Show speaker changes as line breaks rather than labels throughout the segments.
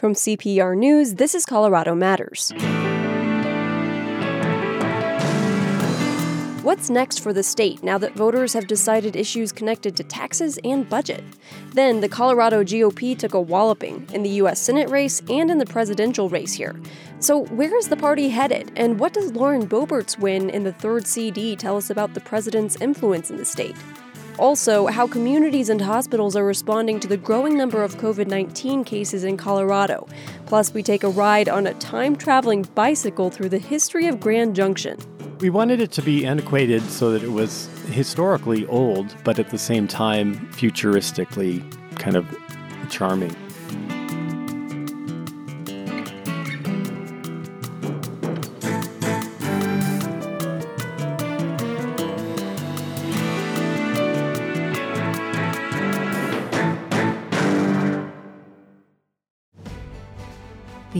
From CPR News, this is Colorado Matters. What's next for the state now that voters have decided issues connected to taxes and budget? Then, the Colorado GOP took a walloping in the U.S. Senate race and in the presidential race here. So, where is the party headed, and what does Lauren Boebert's win in the third CD tell us about the president's influence in the state? Also, how communities and hospitals are responding to the growing number of COVID 19 cases in Colorado. Plus, we take a ride on a time traveling bicycle through the history of Grand Junction.
We wanted it to be antiquated so that it was historically old, but at the same time, futuristically kind of charming.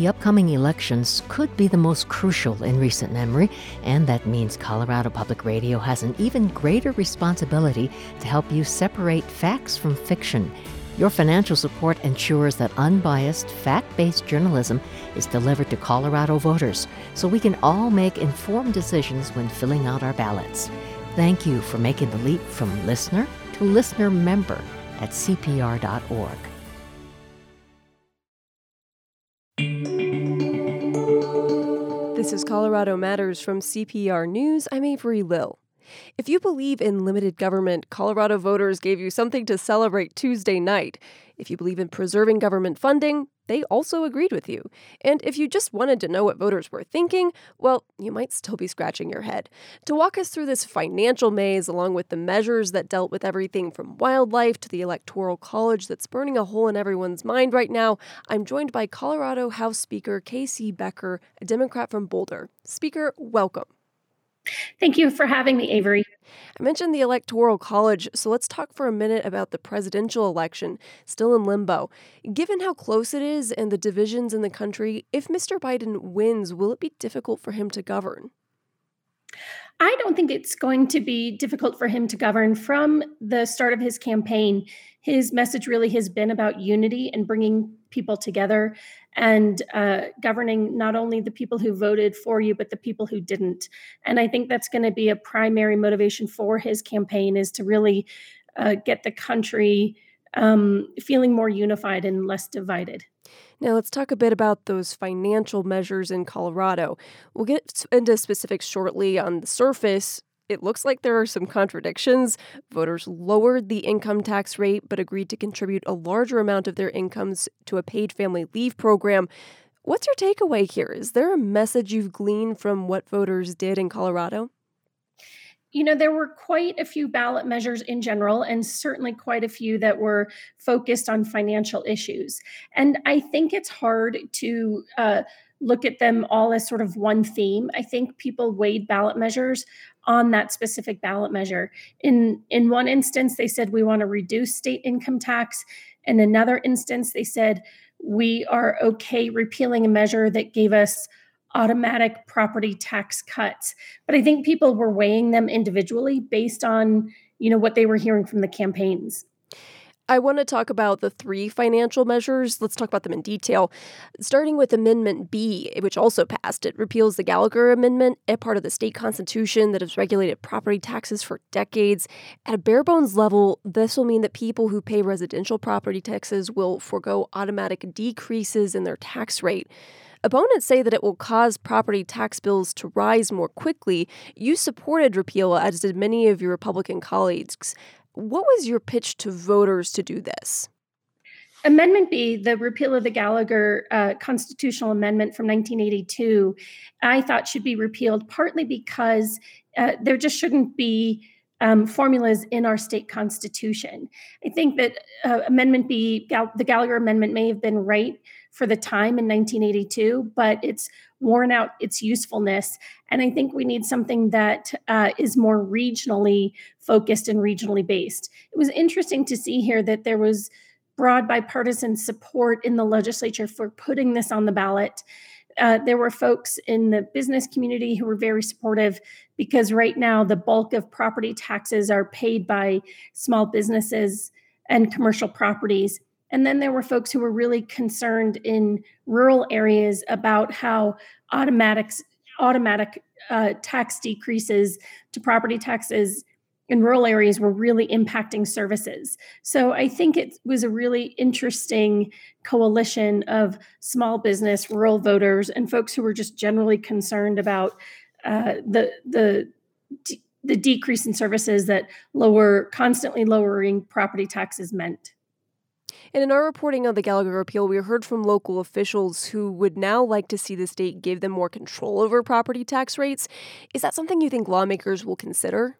The upcoming elections could be the most crucial in recent memory, and that means Colorado Public Radio has an even greater responsibility to help you separate facts from fiction. Your financial support ensures that unbiased, fact based journalism is delivered to Colorado voters so we can all make informed decisions when filling out our ballots. Thank you for making the leap from listener to listener member at CPR.org.
This is Colorado Matters from CPR News. I'm Avery Lill. If you believe in limited government, Colorado voters gave you something to celebrate Tuesday night. If you believe in preserving government funding, they also agreed with you. And if you just wanted to know what voters were thinking, well, you might still be scratching your head. To walk us through this financial maze, along with the measures that dealt with everything from wildlife to the Electoral College that's burning a hole in everyone's mind right now, I'm joined by Colorado House Speaker K.C. Becker, a Democrat from Boulder. Speaker, welcome.
Thank you for having me, Avery.
I mentioned the Electoral College, so let's talk for a minute about the presidential election, still in limbo. Given how close it is and the divisions in the country, if Mr. Biden wins, will it be difficult for him to govern?
I don't think it's going to be difficult for him to govern. From the start of his campaign, his message really has been about unity and bringing people together and uh, governing not only the people who voted for you but the people who didn't and i think that's going to be a primary motivation for his campaign is to really uh, get the country um, feeling more unified and less divided
now, let's talk a bit about those financial measures in Colorado. We'll get into specifics shortly on the surface it looks like there are some contradictions. Voters lowered the income tax rate but agreed to contribute a larger amount of their incomes to a paid family leave program. What's your takeaway here? Is there a message you've gleaned from what voters did in Colorado?
You know, there were quite a few ballot measures in general, and certainly quite a few that were focused on financial issues. And I think it's hard to uh, look at them all as sort of one theme. I think people weighed ballot measures on that specific ballot measure. In in one instance they said we want to reduce state income tax. In another instance they said we are okay repealing a measure that gave us automatic property tax cuts. But I think people were weighing them individually based on, you know, what they were hearing from the campaigns.
I want to talk about the three financial measures. Let's talk about them in detail. Starting with Amendment B, which also passed. It repeals the Gallagher Amendment, a part of the state constitution that has regulated property taxes for decades. At a bare bones level, this will mean that people who pay residential property taxes will forego automatic decreases in their tax rate. Opponents say that it will cause property tax bills to rise more quickly. You supported repeal, as did many of your Republican colleagues. What was your pitch to voters to do this?
Amendment B, the repeal of the Gallagher uh, constitutional amendment from 1982, I thought should be repealed partly because uh, there just shouldn't be um, formulas in our state constitution. I think that uh, Amendment B, Gal- the Gallagher Amendment, may have been right for the time in 1982, but it's worn out its usefulness. And I think we need something that uh, is more regionally focused and regionally based. It was interesting to see here that there was broad bipartisan support in the legislature for putting this on the ballot. Uh, there were folks in the business community who were very supportive because right now the bulk of property taxes are paid by small businesses and commercial properties And then there were folks who were really concerned in rural areas about how automatic automatic uh, tax decreases to property taxes in rural areas were really impacting services. So I think it was a really interesting coalition of small business, rural voters, and folks who were just generally concerned about uh, the the the decrease in services that lower constantly lowering property taxes meant.
And in our reporting on the Gallagher appeal, we heard from local officials who would now like to see the state give them more control over property tax rates. Is that something you think lawmakers will consider?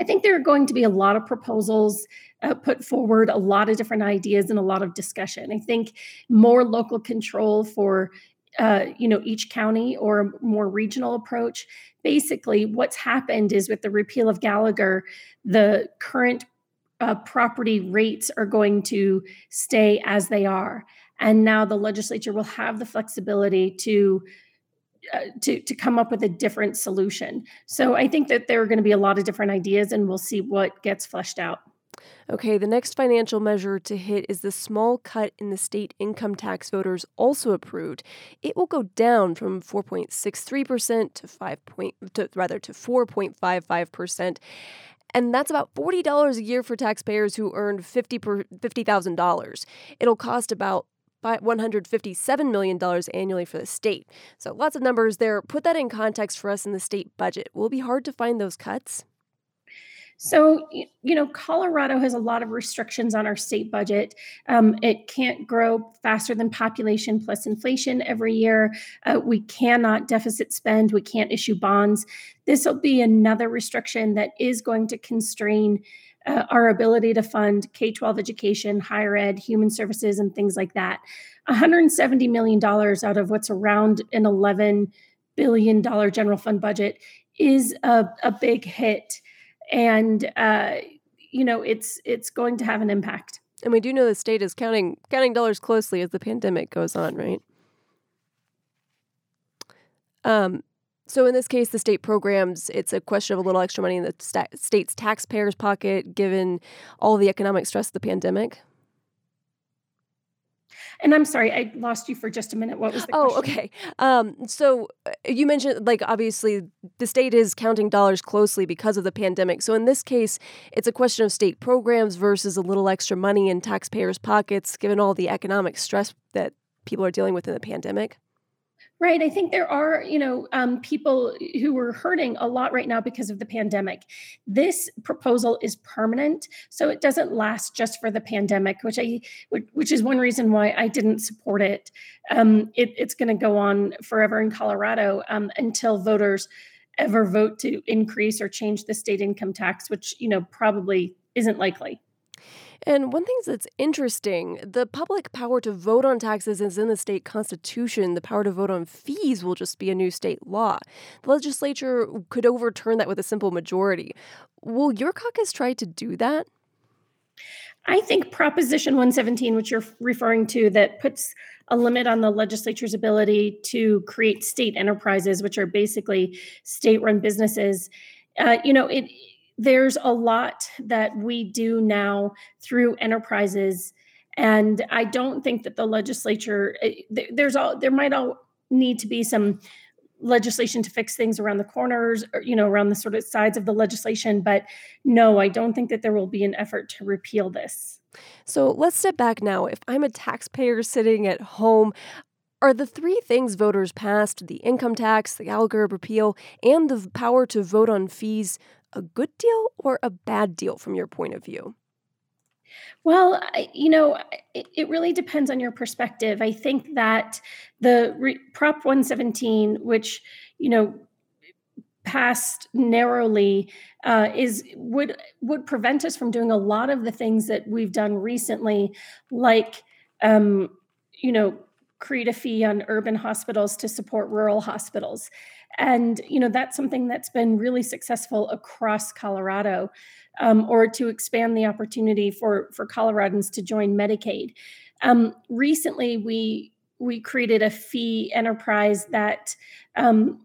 I think there are going to be a lot of proposals uh, put forward, a lot of different ideas, and a lot of discussion. I think more local control for uh, you know each county or a more regional approach basically what's happened is with the repeal of gallagher the current uh, property rates are going to stay as they are. And now the legislature will have the flexibility to uh, to to come up with a different solution. So I think that there are going to be a lot of different ideas, and we'll see what gets fleshed out.
Okay, the next financial measure to hit is the small cut in the state income tax voters also approved. It will go down from 4.63% to 5 point to rather to 4.55% and that's about $40 a year for taxpayers who earned $50 $50,000. It'll cost about $157 million annually for the state. So lots of numbers there. Put that in context for us in the state budget. Will be hard to find those cuts?
So, you know, Colorado has a lot of restrictions on our state budget. Um, it can't grow faster than population plus inflation every year. Uh, we cannot deficit spend. We can't issue bonds. This will be another restriction that is going to constrain uh, our ability to fund K 12 education, higher ed, human services, and things like that. $170 million out of what's around an $11 billion general fund budget is a, a big hit and uh, you know it's it's going to have an impact.
And we do know the state is counting counting dollars closely as the pandemic goes on, right? Um, so in this case, the state programs, it's a question of a little extra money in the sta- state's taxpayers' pocket, given all the economic stress of the pandemic.
And I'm sorry, I lost you for just a minute. What was the
oh,
question?
okay. Um, so uh, you mentioned, like, obviously the state is counting dollars closely because of the pandemic. So in this case, it's a question of state programs versus a little extra money in taxpayers' pockets, given all the economic stress that people are dealing with in the pandemic.
Right. I think there are, you know, um, people who are hurting a lot right now because of the pandemic. This proposal is permanent, so it doesn't last just for the pandemic, which I, which is one reason why I didn't support it. Um, it it's going to go on forever in Colorado um, until voters ever vote to increase or change the state income tax, which you know probably isn't likely.
And one thing that's interesting the public power to vote on taxes is in the state constitution. The power to vote on fees will just be a new state law. The legislature could overturn that with a simple majority. Will your caucus try to do that?
I think Proposition 117, which you're referring to, that puts a limit on the legislature's ability to create state enterprises, which are basically state run businesses. Uh, you know, it there's a lot that we do now through enterprises and i don't think that the legislature eh, there's all there might all need to be some legislation to fix things around the corners or you know around the sort of sides of the legislation but no i don't think that there will be an effort to repeal this.
So let's step back now. If i'm a taxpayer sitting at home are the three things voters passed the income tax, the Gallagher repeal, and the power to vote on fees a good deal or a bad deal from your point of view?
Well, you know, it, it, really depends on your perspective. I think that the re- Prop 117, which, you know, passed narrowly uh, is would would prevent us from doing a lot of the things that we've done recently like um, you know create a fee on urban hospitals to support rural hospitals and you know that's something that's been really successful across colorado um, or to expand the opportunity for for coloradans to join medicaid. Um, recently we we created a fee enterprise that um,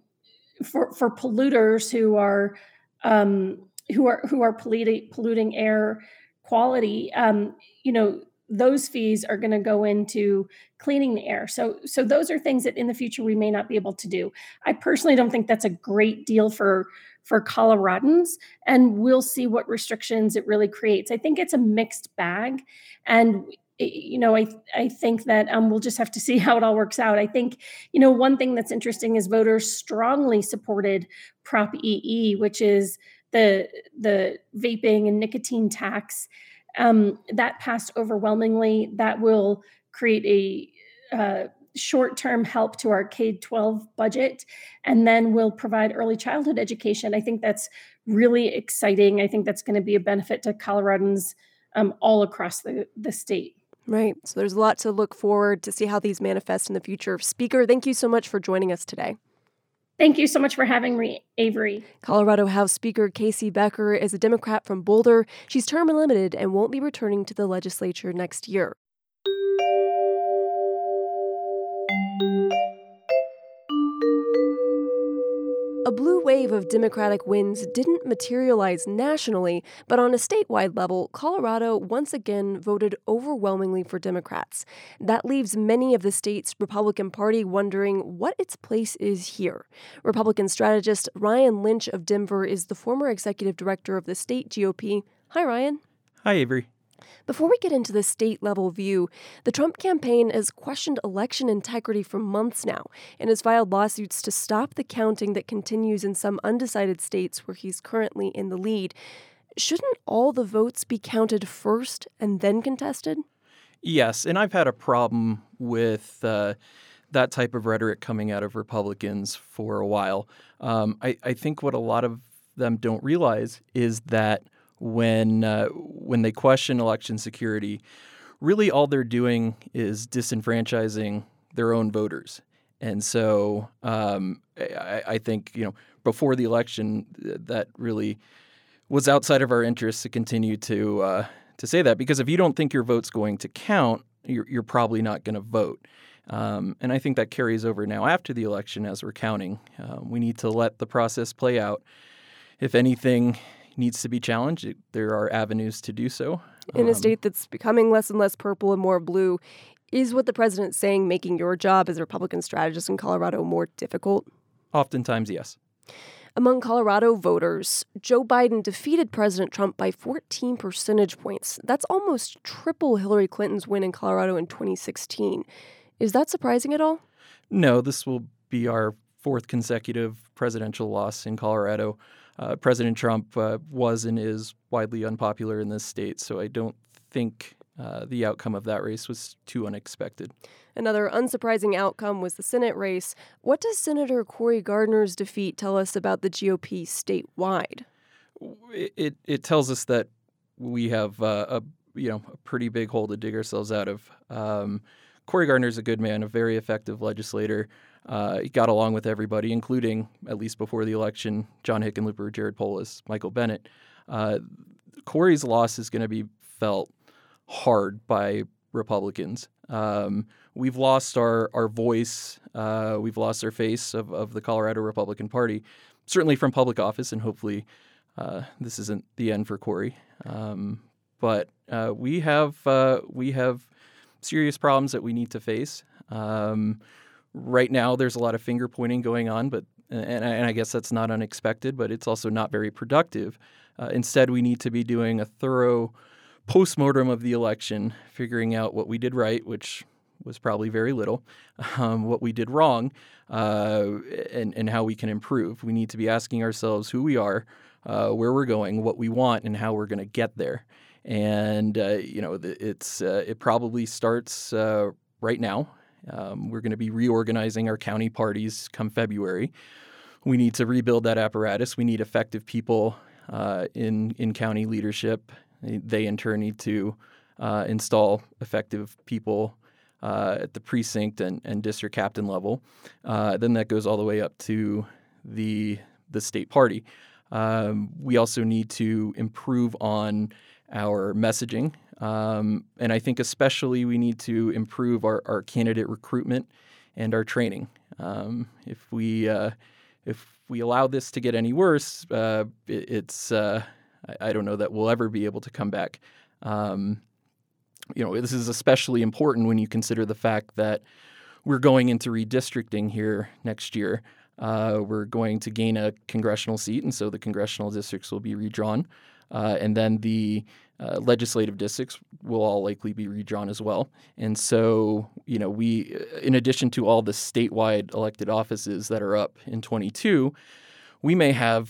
for for polluters who are um, who are who are polluting polluting air quality um, you know those fees are going to go into cleaning the air. So so those are things that in the future we may not be able to do. I personally don't think that's a great deal for for Coloradans and we'll see what restrictions it really creates. I think it's a mixed bag and you know, I I think that um, we'll just have to see how it all works out. I think, you know, one thing that's interesting is voters strongly supported Prop EE, which is the the vaping and nicotine tax. Um, that passed overwhelmingly. That will create a uh, short-term help to our K-12 budget, and then we'll provide early childhood education. I think that's really exciting. I think that's going to be a benefit to Coloradans um, all across the, the state.
Right. So there's a lot to look forward to see how these manifest in the future. Speaker, thank you so much for joining us today.
Thank you so much for having me, Avery.
Colorado House Speaker K.C. Becker is a Democrat from Boulder. She's term limited and won't be returning to the legislature next year. A blue wave of Democratic wins didn't materialize nationally, but on a statewide level, Colorado once again voted overwhelmingly for Democrats. That leaves many of the state's Republican Party wondering what its place is here. Republican strategist Ryan Lynch of Denver is the former executive director of the state GOP. Hi, Ryan.
Hi, Avery.
Before we get into the state level view, the Trump campaign has questioned election integrity for months now and has filed lawsuits to stop the counting that continues in some undecided states where he's currently in the lead. Shouldn't all the votes be counted first and then contested?
Yes, and I've had a problem with uh, that type of rhetoric coming out of Republicans for a while. Um, I, I think what a lot of them don't realize is that when uh, when they question election security, really all they're doing is disenfranchising their own voters. And so um, I, I, think you know before the election that really was outside of our interests to continue to uh, to say that because if you don't think your vote's going to count, you're, you're probably not going to vote. Um, and I think that carries over now after the election as we're counting. Uh, we need to let the process play out. If anything, needs to be challenged. There are avenues to do so.
In a um, state that's becoming less and less purple and more blue, is what the president's saying making your job as a Republican strategist in Colorado more difficult?
Oftentimes, yes.
Among Colorado voters, Joe Biden defeated President Trump by 14 percentage points. That's almost triple Hillary Clinton's win in Colorado in 2016. Is that surprising at all?
No, this will be our fourth consecutive presidential loss in Colorado uh, President Trump uh, was and is widely unpopular in this state, so I don't think uh, the outcome of that race was too unexpected.
Another unsurprising outcome was the Senate race. What does Senator Cory Gardner's defeat tell us about the GOP statewide?
It, it, it tells us that we have uh, a you know a pretty big hole to dig ourselves out of. Um, Cory is a good man, a very effective legislator. Uh, he got along with everybody, including, at least before the election, John Hickenlooper, Jared Polis, Michael Bennet. Uh, Cory's loss is going to be felt hard by Republicans. Um, we've lost our, our voice, uh, we've lost our face of, of the Colorado Republican Party, certainly from public office, and hopefully uh, this isn't the end for Cory. Um, but uh, we have uh, we have serious problems that we need to face. Um, right now there's a lot of finger pointing going on, but and, and I guess that's not unexpected, but it's also not very productive. Uh, instead, we need to be doing a thorough postmortem of the election, figuring out what we did right, which was probably very little, um, what we did wrong, uh, and, and how we can improve. We need to be asking ourselves who we are, uh, where we're going, what we want, and how we're going to get there. And uh, you know, it's uh, it probably starts uh, right now um, we're going to be reorganizing our county parties come February. We need to rebuild that apparatus. We need effective people uh, in in county leadership. They in turn need to uh, install effective people uh, at the precinct and, and district captain level. Uh, then that goes all the way up to the the state party. Um, we also need to improve on our messaging um, and I think especially we need to improve our, our candidate recruitment and our training. Um, if we uh, if we allow this to get any worse, uh, it, it's uh, I, I, don't know that we'll ever be able to come back. Um, you know, this is especially important when you consider the fact that we're going into redistricting here next year. Uh, we're going to gain a congressional seat, and so the congressional districts will be redrawn. Uh, and then the uh, legislative districts will all likely be redrawn as well. And so, you know, we, in addition to all the statewide elected offices that are up in 22, we may have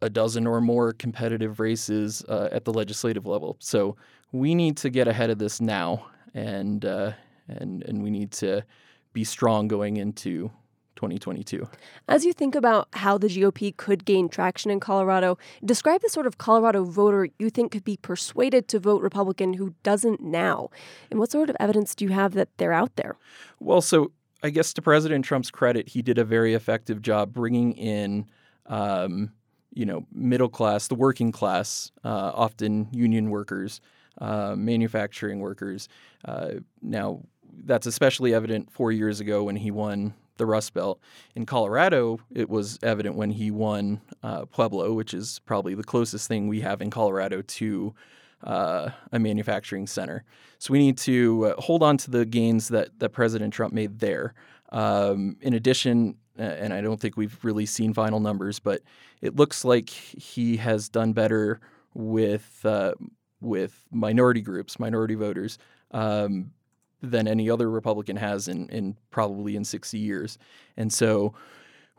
a dozen or more competitive races uh, at the legislative level. So we need to get ahead of this now, and uh, and and we need to be strong going into 2022.
As you think about how the GOP could gain traction in Colorado, describe the sort of Colorado voter you think could be persuaded to vote Republican who doesn't now. And what sort of evidence do you have that they're out there?
Well, so I guess to President Trump's credit, he did a very effective job bringing in. Um, you know, middle class, the working class, uh, often union workers, uh, manufacturing workers. Uh, now, that's especially evident four years ago when he won the Rust Belt. In Colorado, it was evident when he won uh, Pueblo, which is probably the closest thing we have in Colorado to uh, a manufacturing center. So we need to uh, hold on to the gains that, that President Trump made there. Um, in addition, and I don't think we've really seen final numbers, but it looks like he has done better with uh, with minority groups, minority voters, um, than any other Republican has in, in probably in 60 years. And so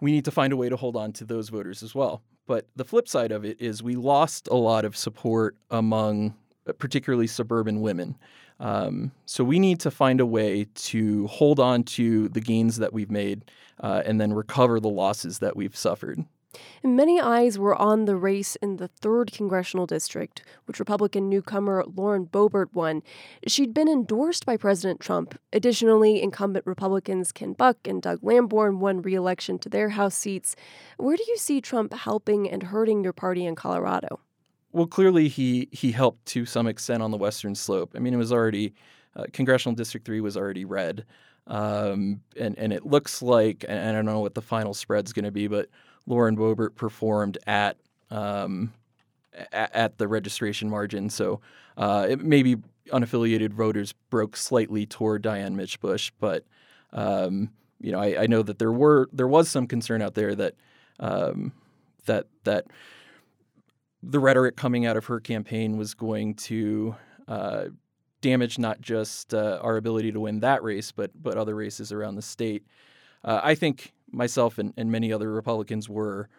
we need to find a way to hold on to those voters as well. But the flip side of it is we lost a lot of support among uh, particularly suburban women. Um, so we need to find a way to hold on to the gains that we've made uh, and then recover the losses that we've suffered.
Many eyes were on the race in the 3rd Congressional District, which Republican newcomer Lauren Boebert won. She'd been endorsed by President Trump. Additionally, incumbent Republicans Ken Buck and Doug Lamborn won re election to their House seats. Where do you see Trump helping and hurting your party in Colorado?
Well, clearly he he helped to some extent on the western slope. I mean, it was already uh, congressional district three was already red, um, and and it looks like and I don't know what the final spread's going to be, but Lauren Boebert performed at um, at, the registration margin. So uh, it maybe unaffiliated voters broke slightly toward Diane Mitsch-Bush, but um, you know I, I, know that there were there was some concern out there that um, that that the rhetoric coming out of her campaign was going to uh, damage not just uh, our ability to win that race, but but other races around the state. Uh, I think myself and, and, many other Republicans were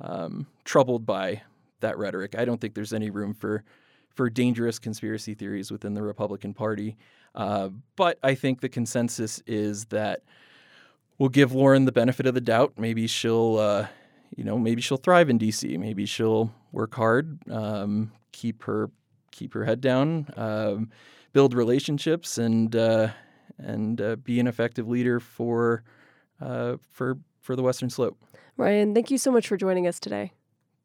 um, troubled by that rhetoric. I don't think there's any room for for dangerous conspiracy theories within the Republican Party. Uh, but I think the consensus is that we'll give Lauren the benefit of the doubt. Maybe she'll uh, you know, maybe she'll thrive in DC. Maybe she'll work hard, um, keep her keep her head down, um, build relationships, and uh, and uh, be an effective leader for uh, for for the Western Slope.
Ryan, thank you so much for joining us today.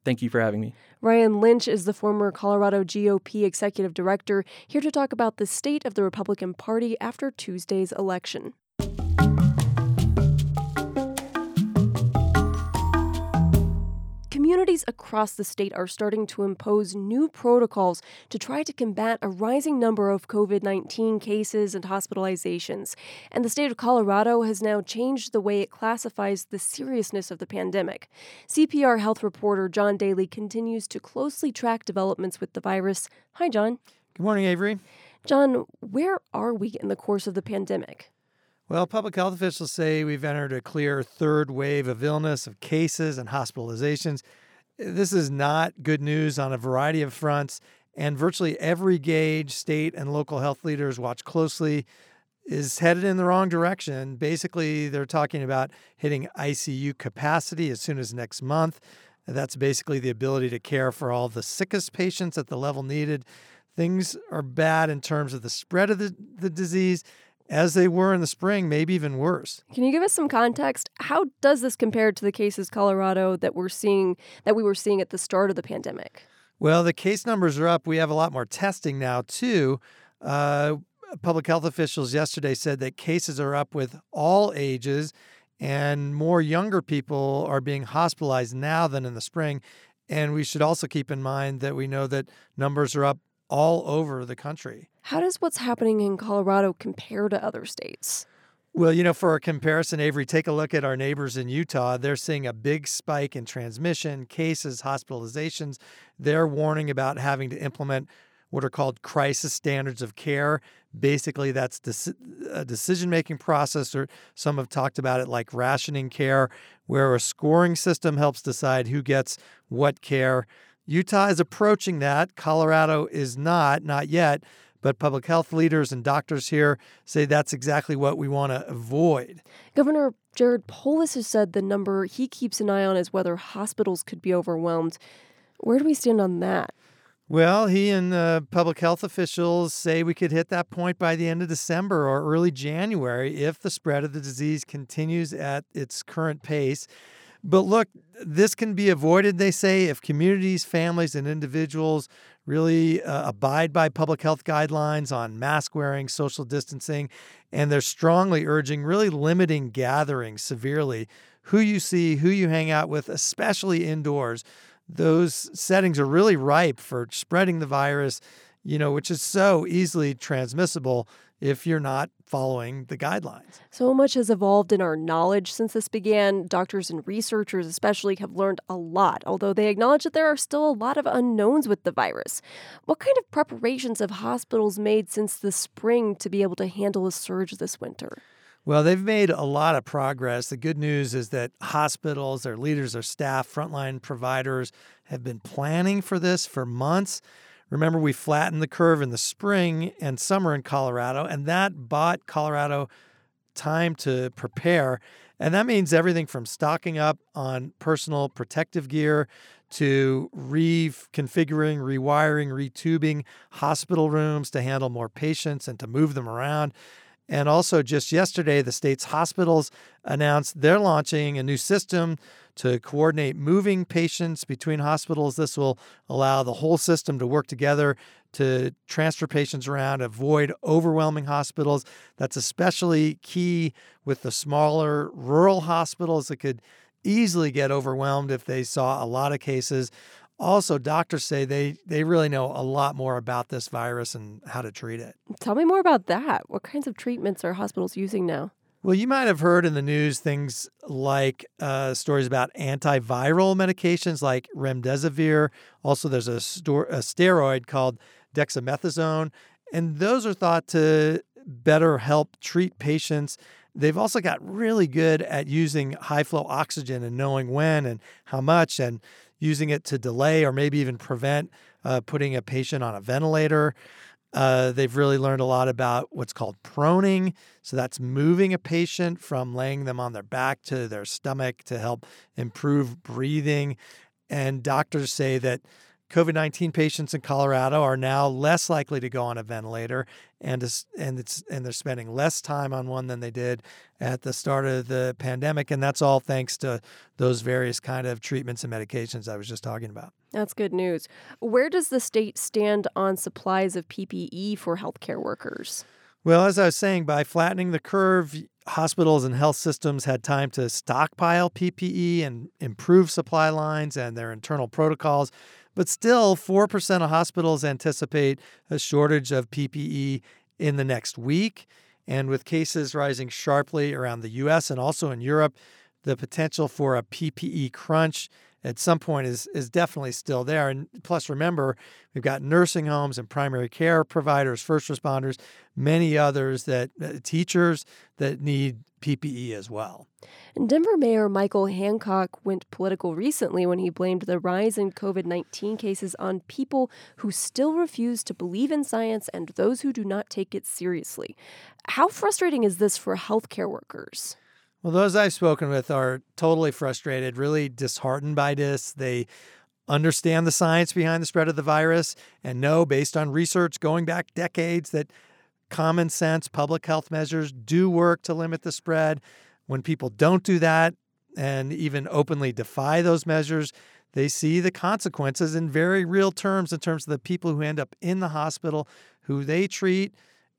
Thank you for having me.
Ryan Lynch is the former Colorado GOP executive director, here to talk about the state of the Republican Party after Tuesday's election. Communities across the state are starting to impose new protocols to try to combat a rising number of COVID 19 cases and hospitalizations. And the state of Colorado has now changed the way it classifies the seriousness of the pandemic. CPR health reporter John Daley continues to closely track developments with the virus. Hi, John.
Good morning, Avery.
John, where are we in the course of the pandemic?
Well, public health officials say we've entered a clear third wave of illness, of cases and hospitalizations. This is not good news on a variety of fronts, and virtually every gauge state and local health leaders watch closely is headed in the wrong direction. Basically, they're talking about hitting ICU capacity as soon as next month. That's basically the ability to care for all the sickest patients at the level needed. Things are bad in terms of the spread of the, the disease as they were in the spring, maybe even worse.
Can you give us some context? How does this compare to the cases Colorado that we're seeing that we were seeing at the start of the pandemic?
Well, the case numbers are up. We have a lot more testing now too. Uh, public health officials yesterday said that cases are up with all ages, and more younger people are being hospitalized now than in the spring. And we should also keep in mind that we know that numbers are up all over the country.
How does what's happening in Colorado compare to other states?
Well, you know, for a comparison, Avery, take a look at our neighbors in Utah. They're seeing a big spike in transmission, cases, hospitalizations. They're warning about having to implement what are called crisis standards of care. Basically, that's a decision making process, or some have talked about it like rationing care, where a scoring system helps decide who gets what care. Utah is approaching that. Colorado is not, not yet. But public health leaders and doctors here say that's exactly what we want to avoid.
Governor Jared Polis has said the number he keeps an eye on is whether hospitals could be overwhelmed. Where do we stand on that?
Well, he and uh, public health officials say we could hit that point by the end of December or early January if the spread of the disease continues at its current pace. But look, this can be avoided, they say, if communities, families, and individuals really uh, abide by public health guidelines on mask wearing, social distancing, and they're strongly urging really limiting gatherings severely. Who you see, who you hang out with, especially indoors, those settings are really ripe for spreading the virus, you know, which is so easily transmissible if you're not following the guidelines.
So much has evolved in our knowledge since this began. Doctors and researchers, especially, have learned a lot, although they acknowledge that there are still a lot of unknowns with the virus. What kind of preparations have hospitals made since the spring to be able to handle a surge this winter?
Well, they've made a lot of progress. The good news is that hospitals, their leaders, their staff, frontline providers have been planning for this for months. Remember, we flattened the curve in the spring and summer in Colorado, and that bought Colorado time to prepare. And that means everything from stocking up on personal protective gear to reconfiguring, rewiring, retubing hospital rooms to handle more patients and to move them around. And also, just yesterday, the state's hospitals announced they're launching a new system to coordinate moving patients between hospitals. This will allow the whole system to work together to transfer patients around, avoid overwhelming hospitals. That's especially key with the smaller rural hospitals that could easily get overwhelmed if they saw a lot of cases. Also, doctors say they, they really know a lot more about this virus and how to treat it.
Tell me more about that. What kinds of treatments are hospitals using now?
Well, you might have heard in the news things like uh, stories about antiviral medications like remdesivir. Also, there's a, sto- a steroid called dexamethasone, and those are thought to better help treat patients. They've also got really good at using high flow oxygen and knowing when and how much. And using it to delay or maybe even prevent uh, putting a patient on a ventilator. Uh, they've really learned a lot about what's called proning. So that's moving a patient from laying them on their back to their stomach to help improve breathing. And doctors say that COVID 19 patients in Colorado are now less likely to go on a ventilator and, and, it's, and they're spending less time on one than they did at the start of the pandemic. And that's all thanks to those various kind of treatments and medications I was just talking about.
That's good news. Where does the state stand on supplies of PPE for healthcare workers?
Well, as I was saying, by flattening the curve, hospitals and health systems had time to stockpile PPE and improve supply lines and their internal protocols. But still, 4% of hospitals anticipate a shortage of PPE in the next week. And with cases rising sharply around the US and also in Europe, the potential for a PPE crunch at some point is is definitely still there. And plus, remember, we've got nursing homes and primary care providers, first responders, many others that uh, teachers that need PPE as well.
And Denver Mayor Michael Hancock went political recently when he blamed the rise in COVID 19 cases on people who still refuse to believe in science and those who do not take it seriously. How frustrating is this for healthcare workers?
Well, those I've spoken with are totally frustrated, really disheartened by this. They understand the science behind the spread of the virus and know, based on research going back decades, that common sense public health measures do work to limit the spread. When people don't do that and even openly defy those measures, they see the consequences in very real terms in terms of the people who end up in the hospital, who they treat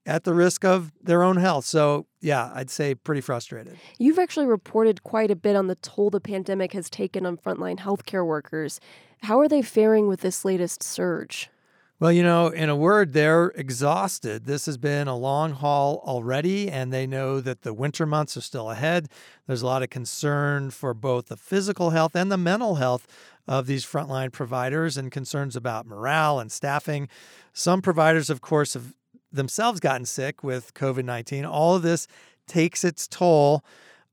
at the risk of their own health. So, yeah, I'd say pretty frustrated.
You've actually reported quite a bit on the toll the pandemic has taken on frontline healthcare workers. How are they faring with this latest surge?
Well, you know, in a word, they're exhausted. This has been a long haul already, and they know that the winter months are still ahead. There's a lot of concern for both the physical health and the mental health of these frontline providers and concerns about morale and staffing. Some providers, of course, have themselves gotten sick with COVID 19. All of this takes its toll.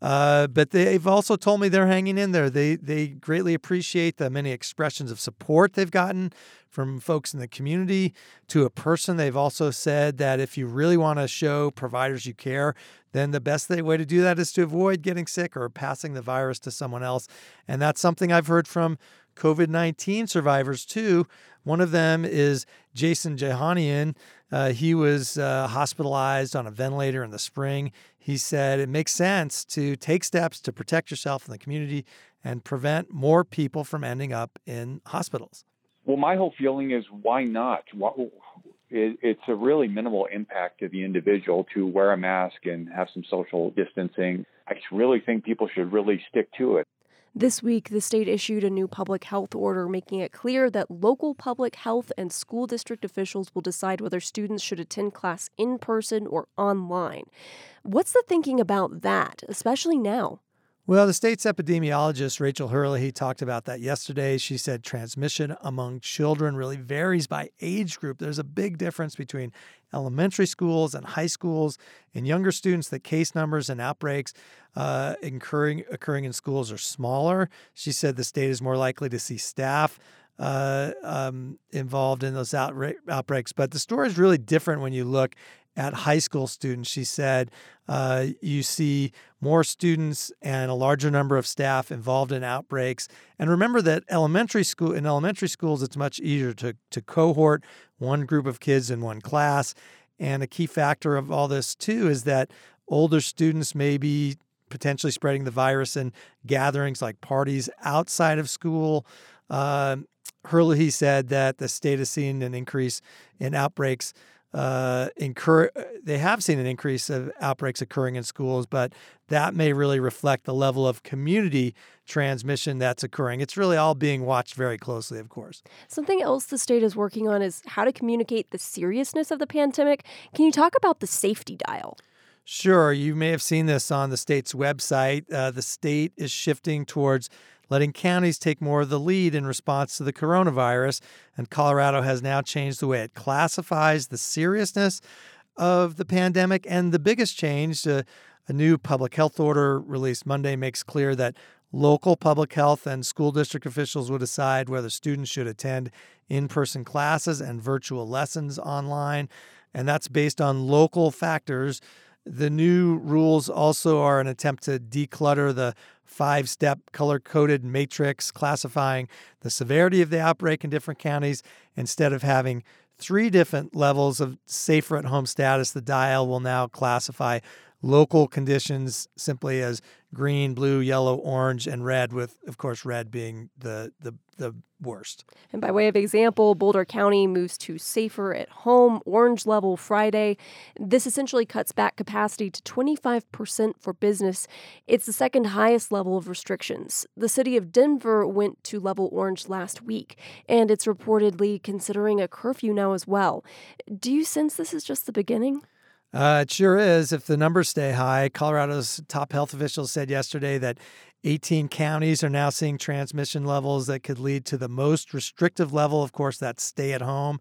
Uh, but they've also told me they're hanging in there. They they greatly appreciate the many expressions of support they've gotten from folks in the community to a person. They've also said that if you really want to show providers you care, then the best way to do that is to avoid getting sick or passing the virus to someone else. And that's something I've heard from COVID 19 survivors too. One of them is Jason Jehanian. Uh, he was uh, hospitalized on a ventilator in the spring. He said it makes sense to take steps to protect yourself and the community and prevent more people from ending up in hospitals.
Well, my whole feeling is why not? It's a really minimal impact to the individual to wear a mask and have some social distancing. I really think people should really stick to it.
This week, the state issued a new public health order making it clear that local public health and school district officials will decide whether students should attend class in person or online. What's the thinking about that, especially now?
Well, the state's epidemiologist, Rachel Herlihy, talked about that yesterday. She said transmission among children really varies by age group. There's a big difference between elementary schools and high schools. In younger students, the case numbers and outbreaks uh, occurring, occurring in schools are smaller. She said the state is more likely to see staff uh, um, involved in those outra- outbreaks. But the story is really different when you look at high school students. She said uh, you see more students and a larger number of staff involved in outbreaks. And remember that elementary school in elementary schools, it's much easier to, to cohort one group of kids in one class. And a key factor of all this too is that older students may be potentially spreading the virus in gatherings like parties outside of school. Uh, Herlihy said that the state has seen an increase in outbreaks uh, incur they have seen an increase of outbreaks occurring in schools, but that may really reflect the level of community transmission that's occurring. It's really all being watched very closely, of course.
Something else the state is working on is how to communicate the seriousness of the pandemic. Can you talk about the safety dial?
Sure. You may have seen this on the state's website. Uh, the state is shifting towards letting counties take more of the lead in response to the coronavirus. And Colorado has now changed the way it classifies the seriousness of the pandemic. And the biggest change, uh, a new public health order released Monday, makes clear that local public health and school district officials will decide whether students should attend in person classes and virtual lessons online. And that's based on local factors. The new rules also are an attempt to declutter the five step color coded matrix classifying the severity of the outbreak in different counties. Instead of having three different levels of safer at home status, the dial will now classify local conditions simply as green, blue, yellow, orange, and red, with, of course, red being the, the, the worst.
And by way of example, Boulder County moves to safer at home, orange level Friday. This essentially cuts back capacity to 25% for business. It's the second highest level of restrictions. The city of Denver went to level orange last week, and it's reportedly considering a curfew now as well. Do you sense this is just the beginning?
Uh, it sure is. If the numbers stay high, Colorado's top health officials said yesterday that 18 counties are now seeing transmission levels that could lead to the most restrictive level. Of course, that's stay at home.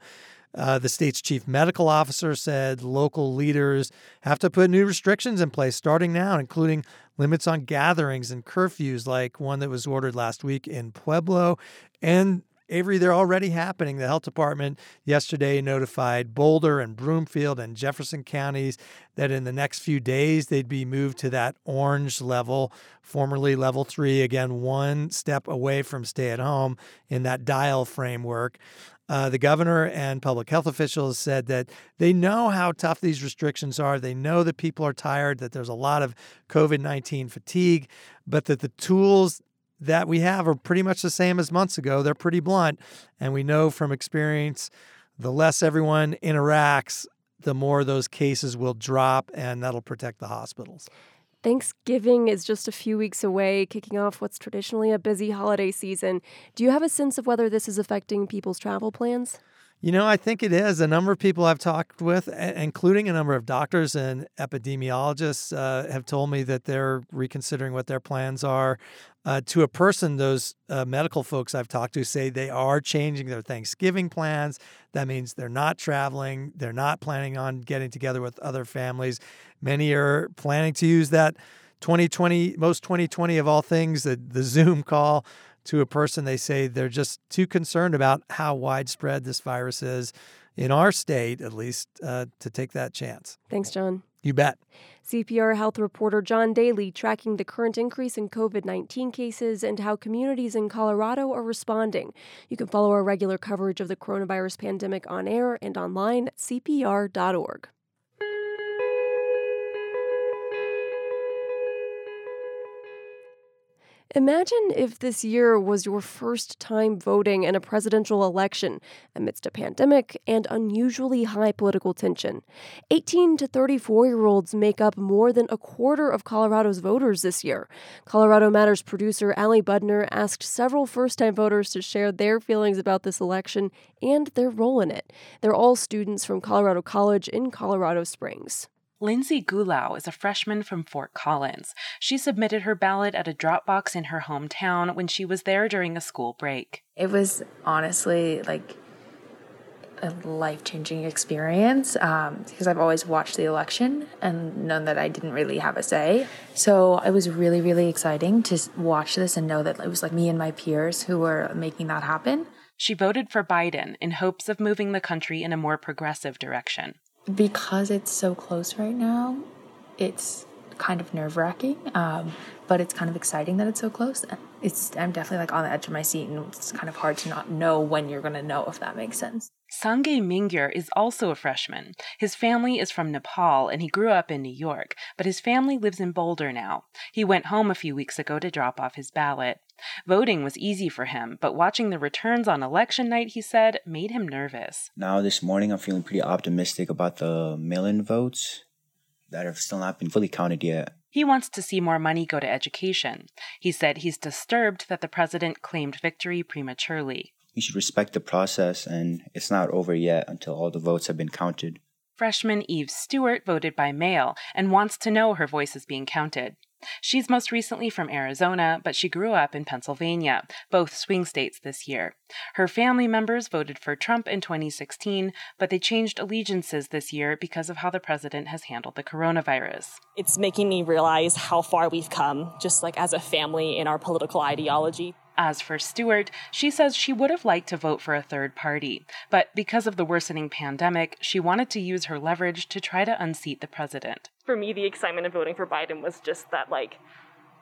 Uh, the state's chief medical officer said local leaders have to put new restrictions in place starting now, including limits on gatherings and curfews, like one that was ordered last week in Pueblo, and Avery, they're already happening. The health department yesterday notified Boulder and Broomfield and Jefferson counties that in the next few days they'd be moved to that orange level, formerly level three, again, one step away from stay at home in that dial framework. Uh, the governor and public health officials said that they know how tough these restrictions are. They know that people are tired, that there's a lot of COVID 19 fatigue, but that the tools that we have are pretty much the same as months ago. They're pretty blunt. And we know from experience the less everyone interacts, the more those cases will drop, and that'll protect the hospitals.
Thanksgiving is just a few weeks away, kicking off what's traditionally a busy holiday season. Do you have a sense of whether this is affecting people's travel plans?
You know, I think it is. A number of people I've talked with, including a number of doctors and epidemiologists, uh, have told me that they're reconsidering what their plans are. Uh, to a person, those uh, medical folks I've talked to say they are changing their Thanksgiving plans. That means they're not traveling, they're not planning on getting together with other families. Many are planning to use that 2020, most 2020 of all things, the, the Zoom call to a person, they say they're just too concerned about how widespread this virus is in our state, at least, uh, to take that chance.
Thanks, John.
You bet.
CPR health reporter John Daley tracking the current increase in COVID 19 cases and how communities in Colorado are responding. You can follow our regular coverage of the coronavirus pandemic on air and online at CPR.org. Imagine if this year was your first time voting in a presidential election amidst a pandemic and unusually high political tension. 18 to 34 year olds make up more than a quarter of Colorado's voters this year. Colorado Matters producer Ali Budner asked several first time voters to share their feelings about this election and their role in it. They're all students from Colorado College in Colorado Springs.
Lindsay Gulau is a freshman from Fort Collins. She submitted her ballot at a drop box in her hometown when she was there during a school break.
It was honestly like a life changing experience um, because I've always watched the election and known that I didn't really have a say. So it was really, really exciting to watch this and know that it was like me and my peers who were making that happen.
She voted for Biden in hopes of moving the country in a more progressive direction
because it's so close right now, it's kind of nerve wracking, um, but it's kind of exciting that it's so close. It's I'm definitely like on the edge of my seat, and it's kind of hard to not know when you're going to know if that makes sense.
Sangay Mingyur is also a freshman. His family is from Nepal and he grew up in New York, but his family lives in Boulder now. He went home a few weeks ago to drop off his ballot. Voting was easy for him, but watching the returns on election night, he said, made him nervous.
Now, this morning, I'm feeling pretty optimistic about the mail in votes that have still not been fully counted yet.
He wants to see more money go to education. He said he's disturbed that the president claimed victory prematurely.
We should respect the process, and it's not over yet until all the votes have been counted.
Freshman Eve Stewart voted by mail and wants to know her voice is being counted. She's most recently from Arizona, but she grew up in Pennsylvania, both swing states this year. Her family members voted for Trump in 2016, but they changed allegiances this year because of how the president has handled the coronavirus.
It's making me realize how far we've come, just like as a family in our political ideology.
As for Stewart, she says she would have liked to vote for a third party, but because of the worsening pandemic, she wanted to use her leverage to try to unseat the president.
For me, the excitement of voting for Biden was just that, like,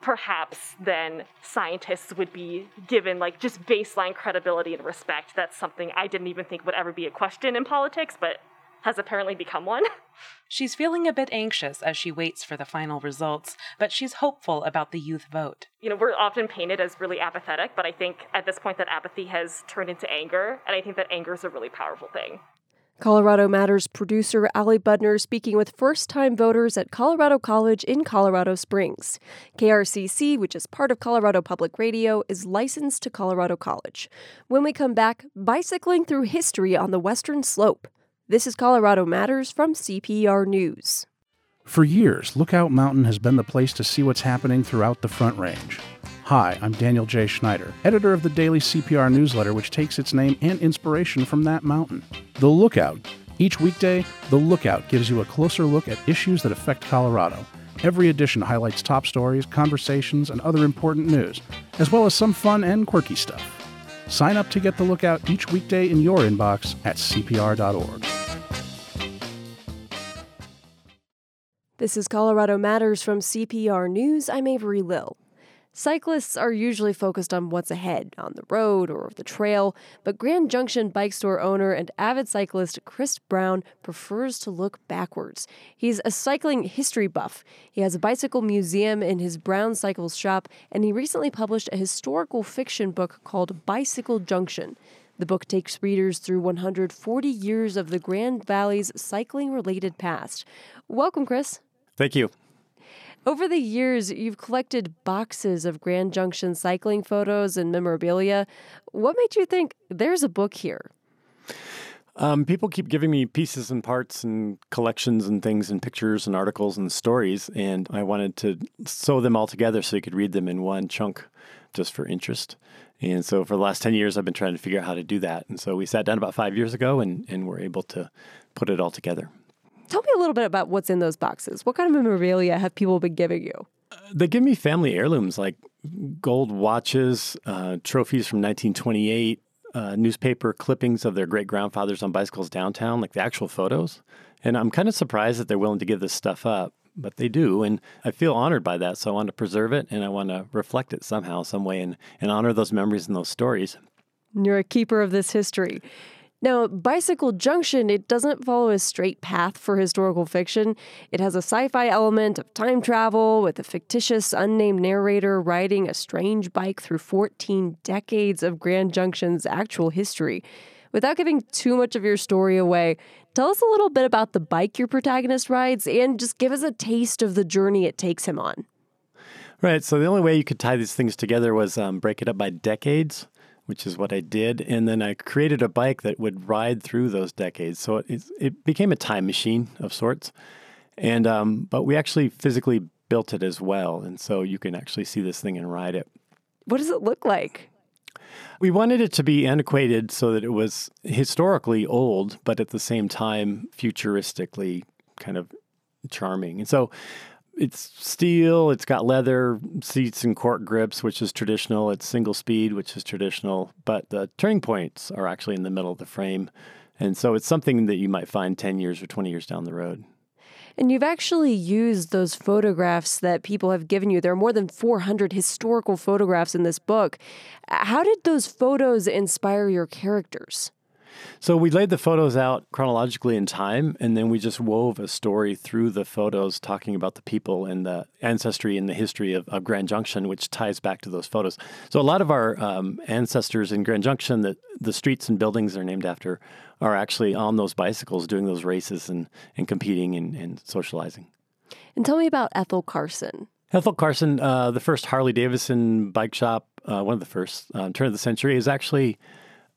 perhaps then scientists would be given like just baseline credibility and respect. That's something I didn't even think would ever be a question in politics, but has apparently become one.
She's feeling a bit anxious as she waits for the final results, but she's hopeful about the youth vote.
You know, we're often painted as really apathetic, but I think at this point that apathy has turned into anger, and I think that anger is a really powerful thing.
Colorado Matters producer Ali Budner speaking with first time voters at Colorado College in Colorado Springs. KRCC, which is part of Colorado Public Radio, is licensed to Colorado College. When we come back, bicycling through history on the Western Slope. This is Colorado Matters from CPR News.
For years, Lookout Mountain has been the place to see what's happening throughout the Front Range. Hi, I'm Daniel J. Schneider, editor of the daily CPR newsletter, which takes its name and inspiration from that mountain. The Lookout. Each weekday, The Lookout gives you a closer look at issues that affect Colorado. Every edition highlights top stories, conversations, and other important news, as well as some fun and quirky stuff. Sign up to get The Lookout each weekday in your inbox at cpr.org.
This is Colorado Matters from CPR News. I'm Avery Lill. Cyclists are usually focused on what's ahead, on the road or the trail, but Grand Junction bike store owner and avid cyclist Chris Brown prefers to look backwards. He's a cycling history buff. He has a bicycle museum in his Brown Cycles shop, and he recently published a historical fiction book called Bicycle Junction. The book takes readers through 140 years of the Grand Valley's cycling related past. Welcome, Chris.
Thank you.
Over the years, you've collected boxes of Grand Junction cycling photos and memorabilia. What made you think there's a book here?
Um, people keep giving me pieces and parts and collections and things and pictures and articles and stories, and I wanted to sew them all together so you could read them in one chunk just for interest. And so for the last 10 years, I've been trying to figure out how to do that. And so we sat down about five years ago and, and were able to put it all together.
Tell me a little bit about what's in those boxes. What kind of memorabilia have people been giving you?
They give me family heirlooms like gold watches, uh, trophies from 1928, uh, newspaper clippings of their great grandfathers on bicycles downtown, like the actual photos. And I'm kind of surprised that they're willing to give this stuff up, but they do. And I feel honored by that. So I want to preserve it and I want to reflect it somehow, some way, and, and honor those memories and those stories.
You're a keeper of this history. Now, Bicycle Junction, it doesn't follow a straight path for historical fiction. It has a sci fi element of time travel with a fictitious, unnamed narrator riding a strange bike through 14 decades of Grand Junction's actual history. Without giving too much of your story away, tell us a little bit about the bike your protagonist rides and just give us a taste of the journey it takes him on.
Right. So the only way you could tie these things together was um, break it up by decades which is what I did. And then I created a bike that would ride through those decades. So it, it became a time machine of sorts. And um, but we actually physically built it as well, and so you can actually see this thing and ride it.
What does it look like?
We wanted it to be antiquated so that it was historically old, but at the same time futuristically kind of charming. And so it's steel. It's got leather seats and cork grips, which is traditional. It's single speed, which is traditional. But the turning points are actually in the middle of the frame. And so it's something that you might find 10 years or 20 years down the road.
And you've actually used those photographs that people have given you. There are more than 400 historical photographs in this book. How did those photos inspire your characters?
So we laid the photos out chronologically in time, and then we just wove a story through the photos talking about the people and the ancestry and the history of, of Grand Junction, which ties back to those photos. So a lot of our um, ancestors in Grand Junction, that the streets and buildings are named after, are actually on those bicycles doing those races and, and competing and, and socializing.
And tell me about Ethel Carson.
Ethel Carson, uh, the first Harley Davidson bike shop, uh, one of the first, uh, turn of the century, is actually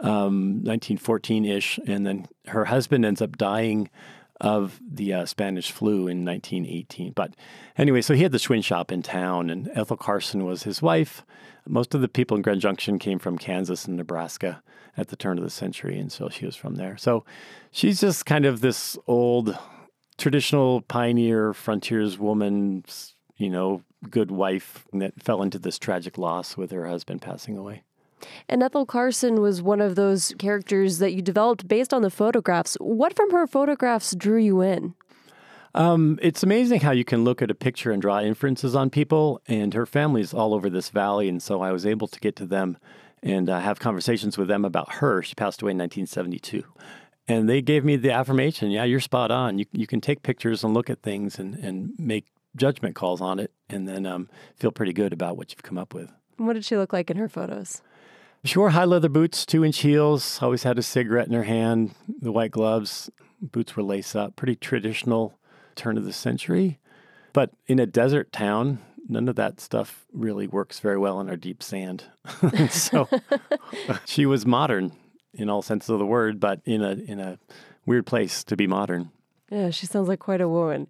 um, 1914 ish, and then her husband ends up dying of the uh, Spanish flu in 1918. But anyway, so he had the Schwinn shop in town, and Ethel Carson was his wife. Most of the people in Grand Junction came from Kansas and Nebraska at the turn of the century, and so she was from there. So she's just kind of this old, traditional pioneer, frontiers woman, you know, good wife that fell into this tragic loss with her husband passing away.
And Ethel Carson was one of those characters that you developed based on the photographs. What from her photographs drew you in?
Um, it's amazing how you can look at a picture and draw inferences on people. And her family's all over this valley. And so I was able to get to them and uh, have conversations with them about her. She passed away in 1972. And they gave me the affirmation yeah, you're spot on. You, you can take pictures and look at things and, and make judgment calls on it and then um, feel pretty good about what you've come up with.
What did she look like in her photos?
She wore high leather boots, two inch heels, always had a cigarette in her hand, the white gloves, boots were lace up, pretty traditional turn of the century. But in a desert town, none of that stuff really works very well in our deep sand. so she was modern in all senses of the word, but in a in a weird place to be modern.
Yeah, she sounds like quite a woman.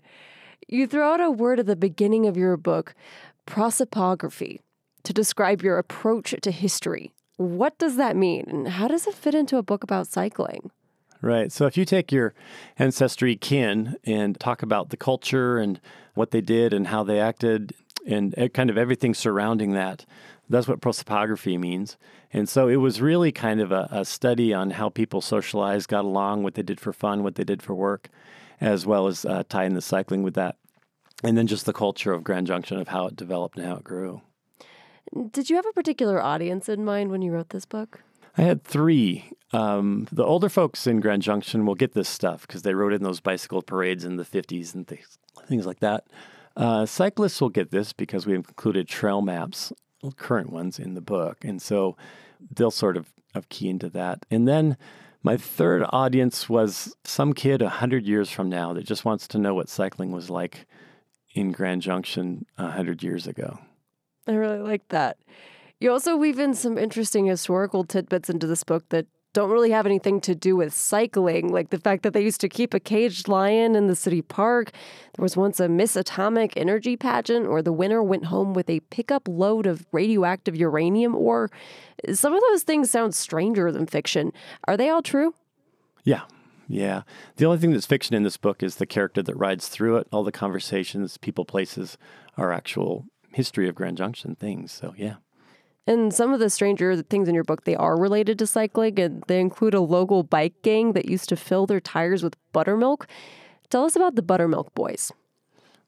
You throw out a word at the beginning of your book, prosopography, to describe your approach to history. What does that mean? And how does it fit into a book about cycling?
Right. So if you take your ancestry kin and talk about the culture and what they did and how they acted and kind of everything surrounding that, that's what prosopography means. And so it was really kind of a, a study on how people socialized, got along, what they did for fun, what they did for work, as well as uh, tying the cycling with that. And then just the culture of Grand Junction of how it developed and how it grew.
Did you have a particular audience in mind when you wrote this book?
I had three. Um, the older folks in Grand Junction will get this stuff because they rode in those bicycle parades in the 50s and things, things like that. Uh, cyclists will get this because we have included trail maps, current ones, in the book. And so they'll sort of, of key into that. And then my third audience was some kid 100 years from now that just wants to know what cycling was like in Grand Junction 100 years ago.
I really like that. You also weave in some interesting historical tidbits into this book that don't really have anything to do with cycling, like the fact that they used to keep a caged lion in the city park. There was once a Miss Atomic Energy pageant where the winner went home with a pickup load of radioactive uranium ore. Some of those things sound stranger than fiction. Are they all true?
Yeah, yeah. The only thing that's fiction in this book is the character that rides through it. All the conversations, people, places are actual history of Grand Junction things. So, yeah.
And some of the stranger things in your book, they are related to cycling, and they include a local bike gang that used to fill their tires with buttermilk. Tell us about the Buttermilk Boys.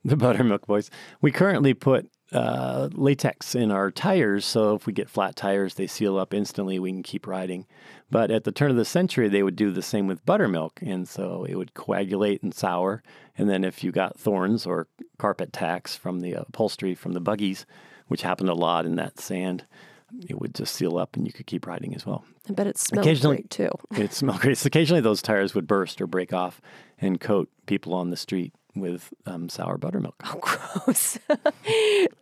The Buttermilk Boys. We currently put uh, latex in our tires, so if we get flat tires, they seal up instantly. We can keep riding. But at the turn of the century, they would do the same with buttermilk, and so it would coagulate and sour. And then if you got thorns or carpet tacks from the upholstery from the buggies, which happened a lot in that sand, it would just seal up and you could keep riding as well.
I bet it smelled occasionally, great too.
it smelled great. So occasionally those tires would burst or break off and coat people on the street with um, sour buttermilk.
Oh, gross.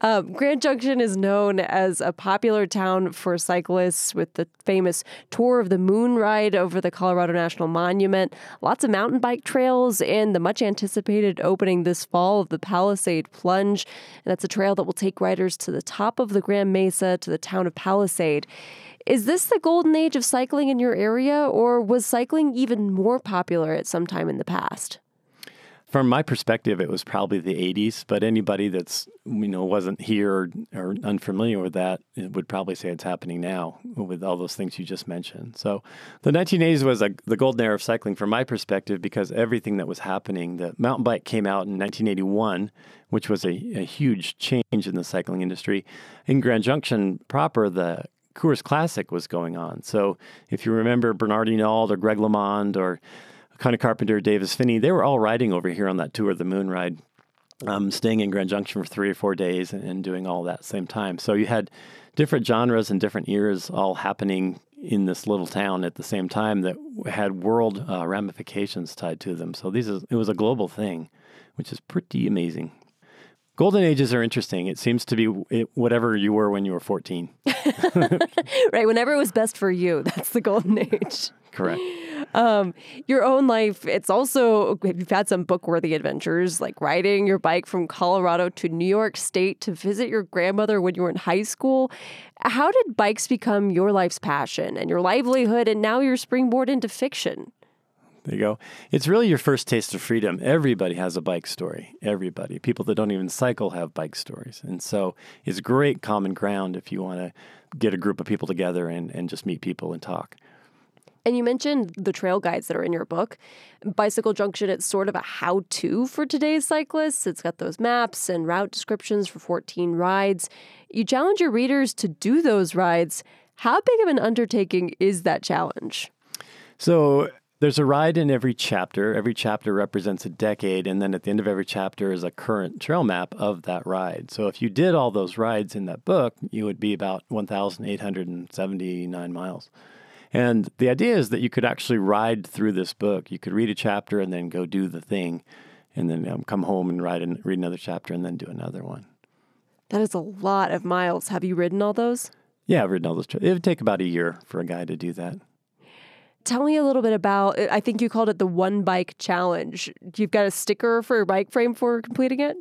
um, Grand Junction is known as a popular town for cyclists with the famous Tour of the Moon ride over the Colorado National Monument, lots of mountain bike trails, and the much anticipated opening this fall of the Palisade Plunge. And that's a trail that will take riders to the top of the Grand Mesa to the town of Palisade. Is this the golden age of cycling in your area, or was cycling even more popular at some time in the past?
From my perspective, it was probably the 80s, but anybody that's, you know, wasn't here or, or, unfamiliar with that would probably say it's happening now with all those things you just mentioned. So the 1980s was a, the golden era of cycling from my perspective because everything that was happening, the mountain bike came out in 1981, which was a, a huge change in the cycling industry. In Grand Junction proper, the Coors Classic was going on. So if you remember Bernard Hinault or Greg LeMond or Connie Carpenter, Davis Phinney, they were all riding over here on that tour, of the Moon Ride, um, staying in Grand Junction for three or four days and, and doing all that same time. So you had different genres and different eras all happening in this little town at the same time that had world uh, ramifications tied to them. So these is, it was a global thing, which is pretty amazing. Golden ages are interesting. It seems to be whatever you were when you were 14.
right. Whenever it was best for you, that's the golden age.
Correct.
Um, your own life, it's also, you've had some book worthy adventures like riding your bike from Colorado to New York State to visit your grandmother when you were in high school. How did bikes become your life's passion and your livelihood and now your springboard into fiction?
There you go. It's really your first taste of freedom. Everybody has a bike story. Everybody. People that don't even cycle have bike stories. And so it's great common ground if you want to get a group of people together and, and just meet people and talk.
And you mentioned the trail guides that are in your book. Bicycle Junction, it's sort of a how to for today's cyclists. It's got those maps and route descriptions for 14 rides. You challenge your readers to do those rides. How big of an undertaking is that challenge?
So, there's a ride in every chapter. Every chapter represents a decade, and then at the end of every chapter is a current trail map of that ride. So if you did all those rides in that book, you would be about 1,879 miles. And the idea is that you could actually ride through this book. You could read a chapter and then go do the thing, and then um, come home and write and read another chapter and then do another one.
That is a lot of miles. Have you ridden all those?
Yeah, I've ridden all those. It would take about a year for a guy to do that.
Tell me a little bit about. I think you called it the one bike challenge. You've got a sticker for your bike frame for completing it.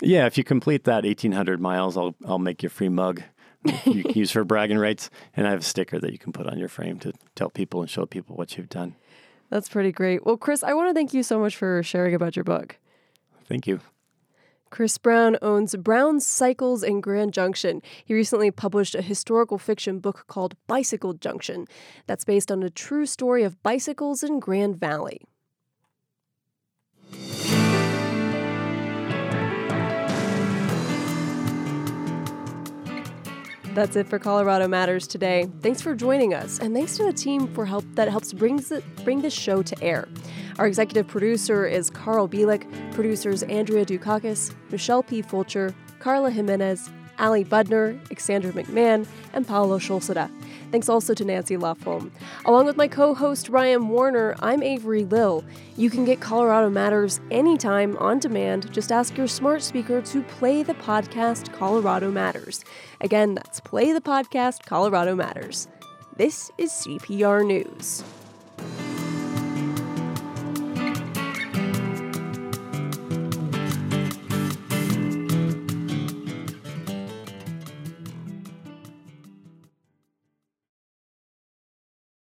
Yeah, if you complete that eighteen hundred miles, I'll I'll make you a free mug you can use for bragging rights. And I have a sticker that you can put on your frame to tell people and show people what you've done.
That's pretty great. Well, Chris, I want to thank you so much for sharing about your book.
Thank you.
Chris Brown owns Brown Cycles in Grand Junction. He recently published a historical fiction book called Bicycle Junction that's based on a true story of bicycles in Grand Valley. That's it for Colorado Matters today. Thanks for joining us, and thanks to the team for help that helps brings it, bring this show to air. Our executive producer is Carl Bielek, producers Andrea Dukakis, Michelle P. Fulcher, Carla Jimenez, Ali Budner, Alexander McMahon, and Paolo Scholzeda. Thanks also to Nancy Lofholm. Along with my co host Ryan Warner, I'm Avery Lill. You can get Colorado Matters anytime on demand. Just ask your smart speaker to play the podcast Colorado Matters. Again, that's play the podcast Colorado Matters. This is CPR News.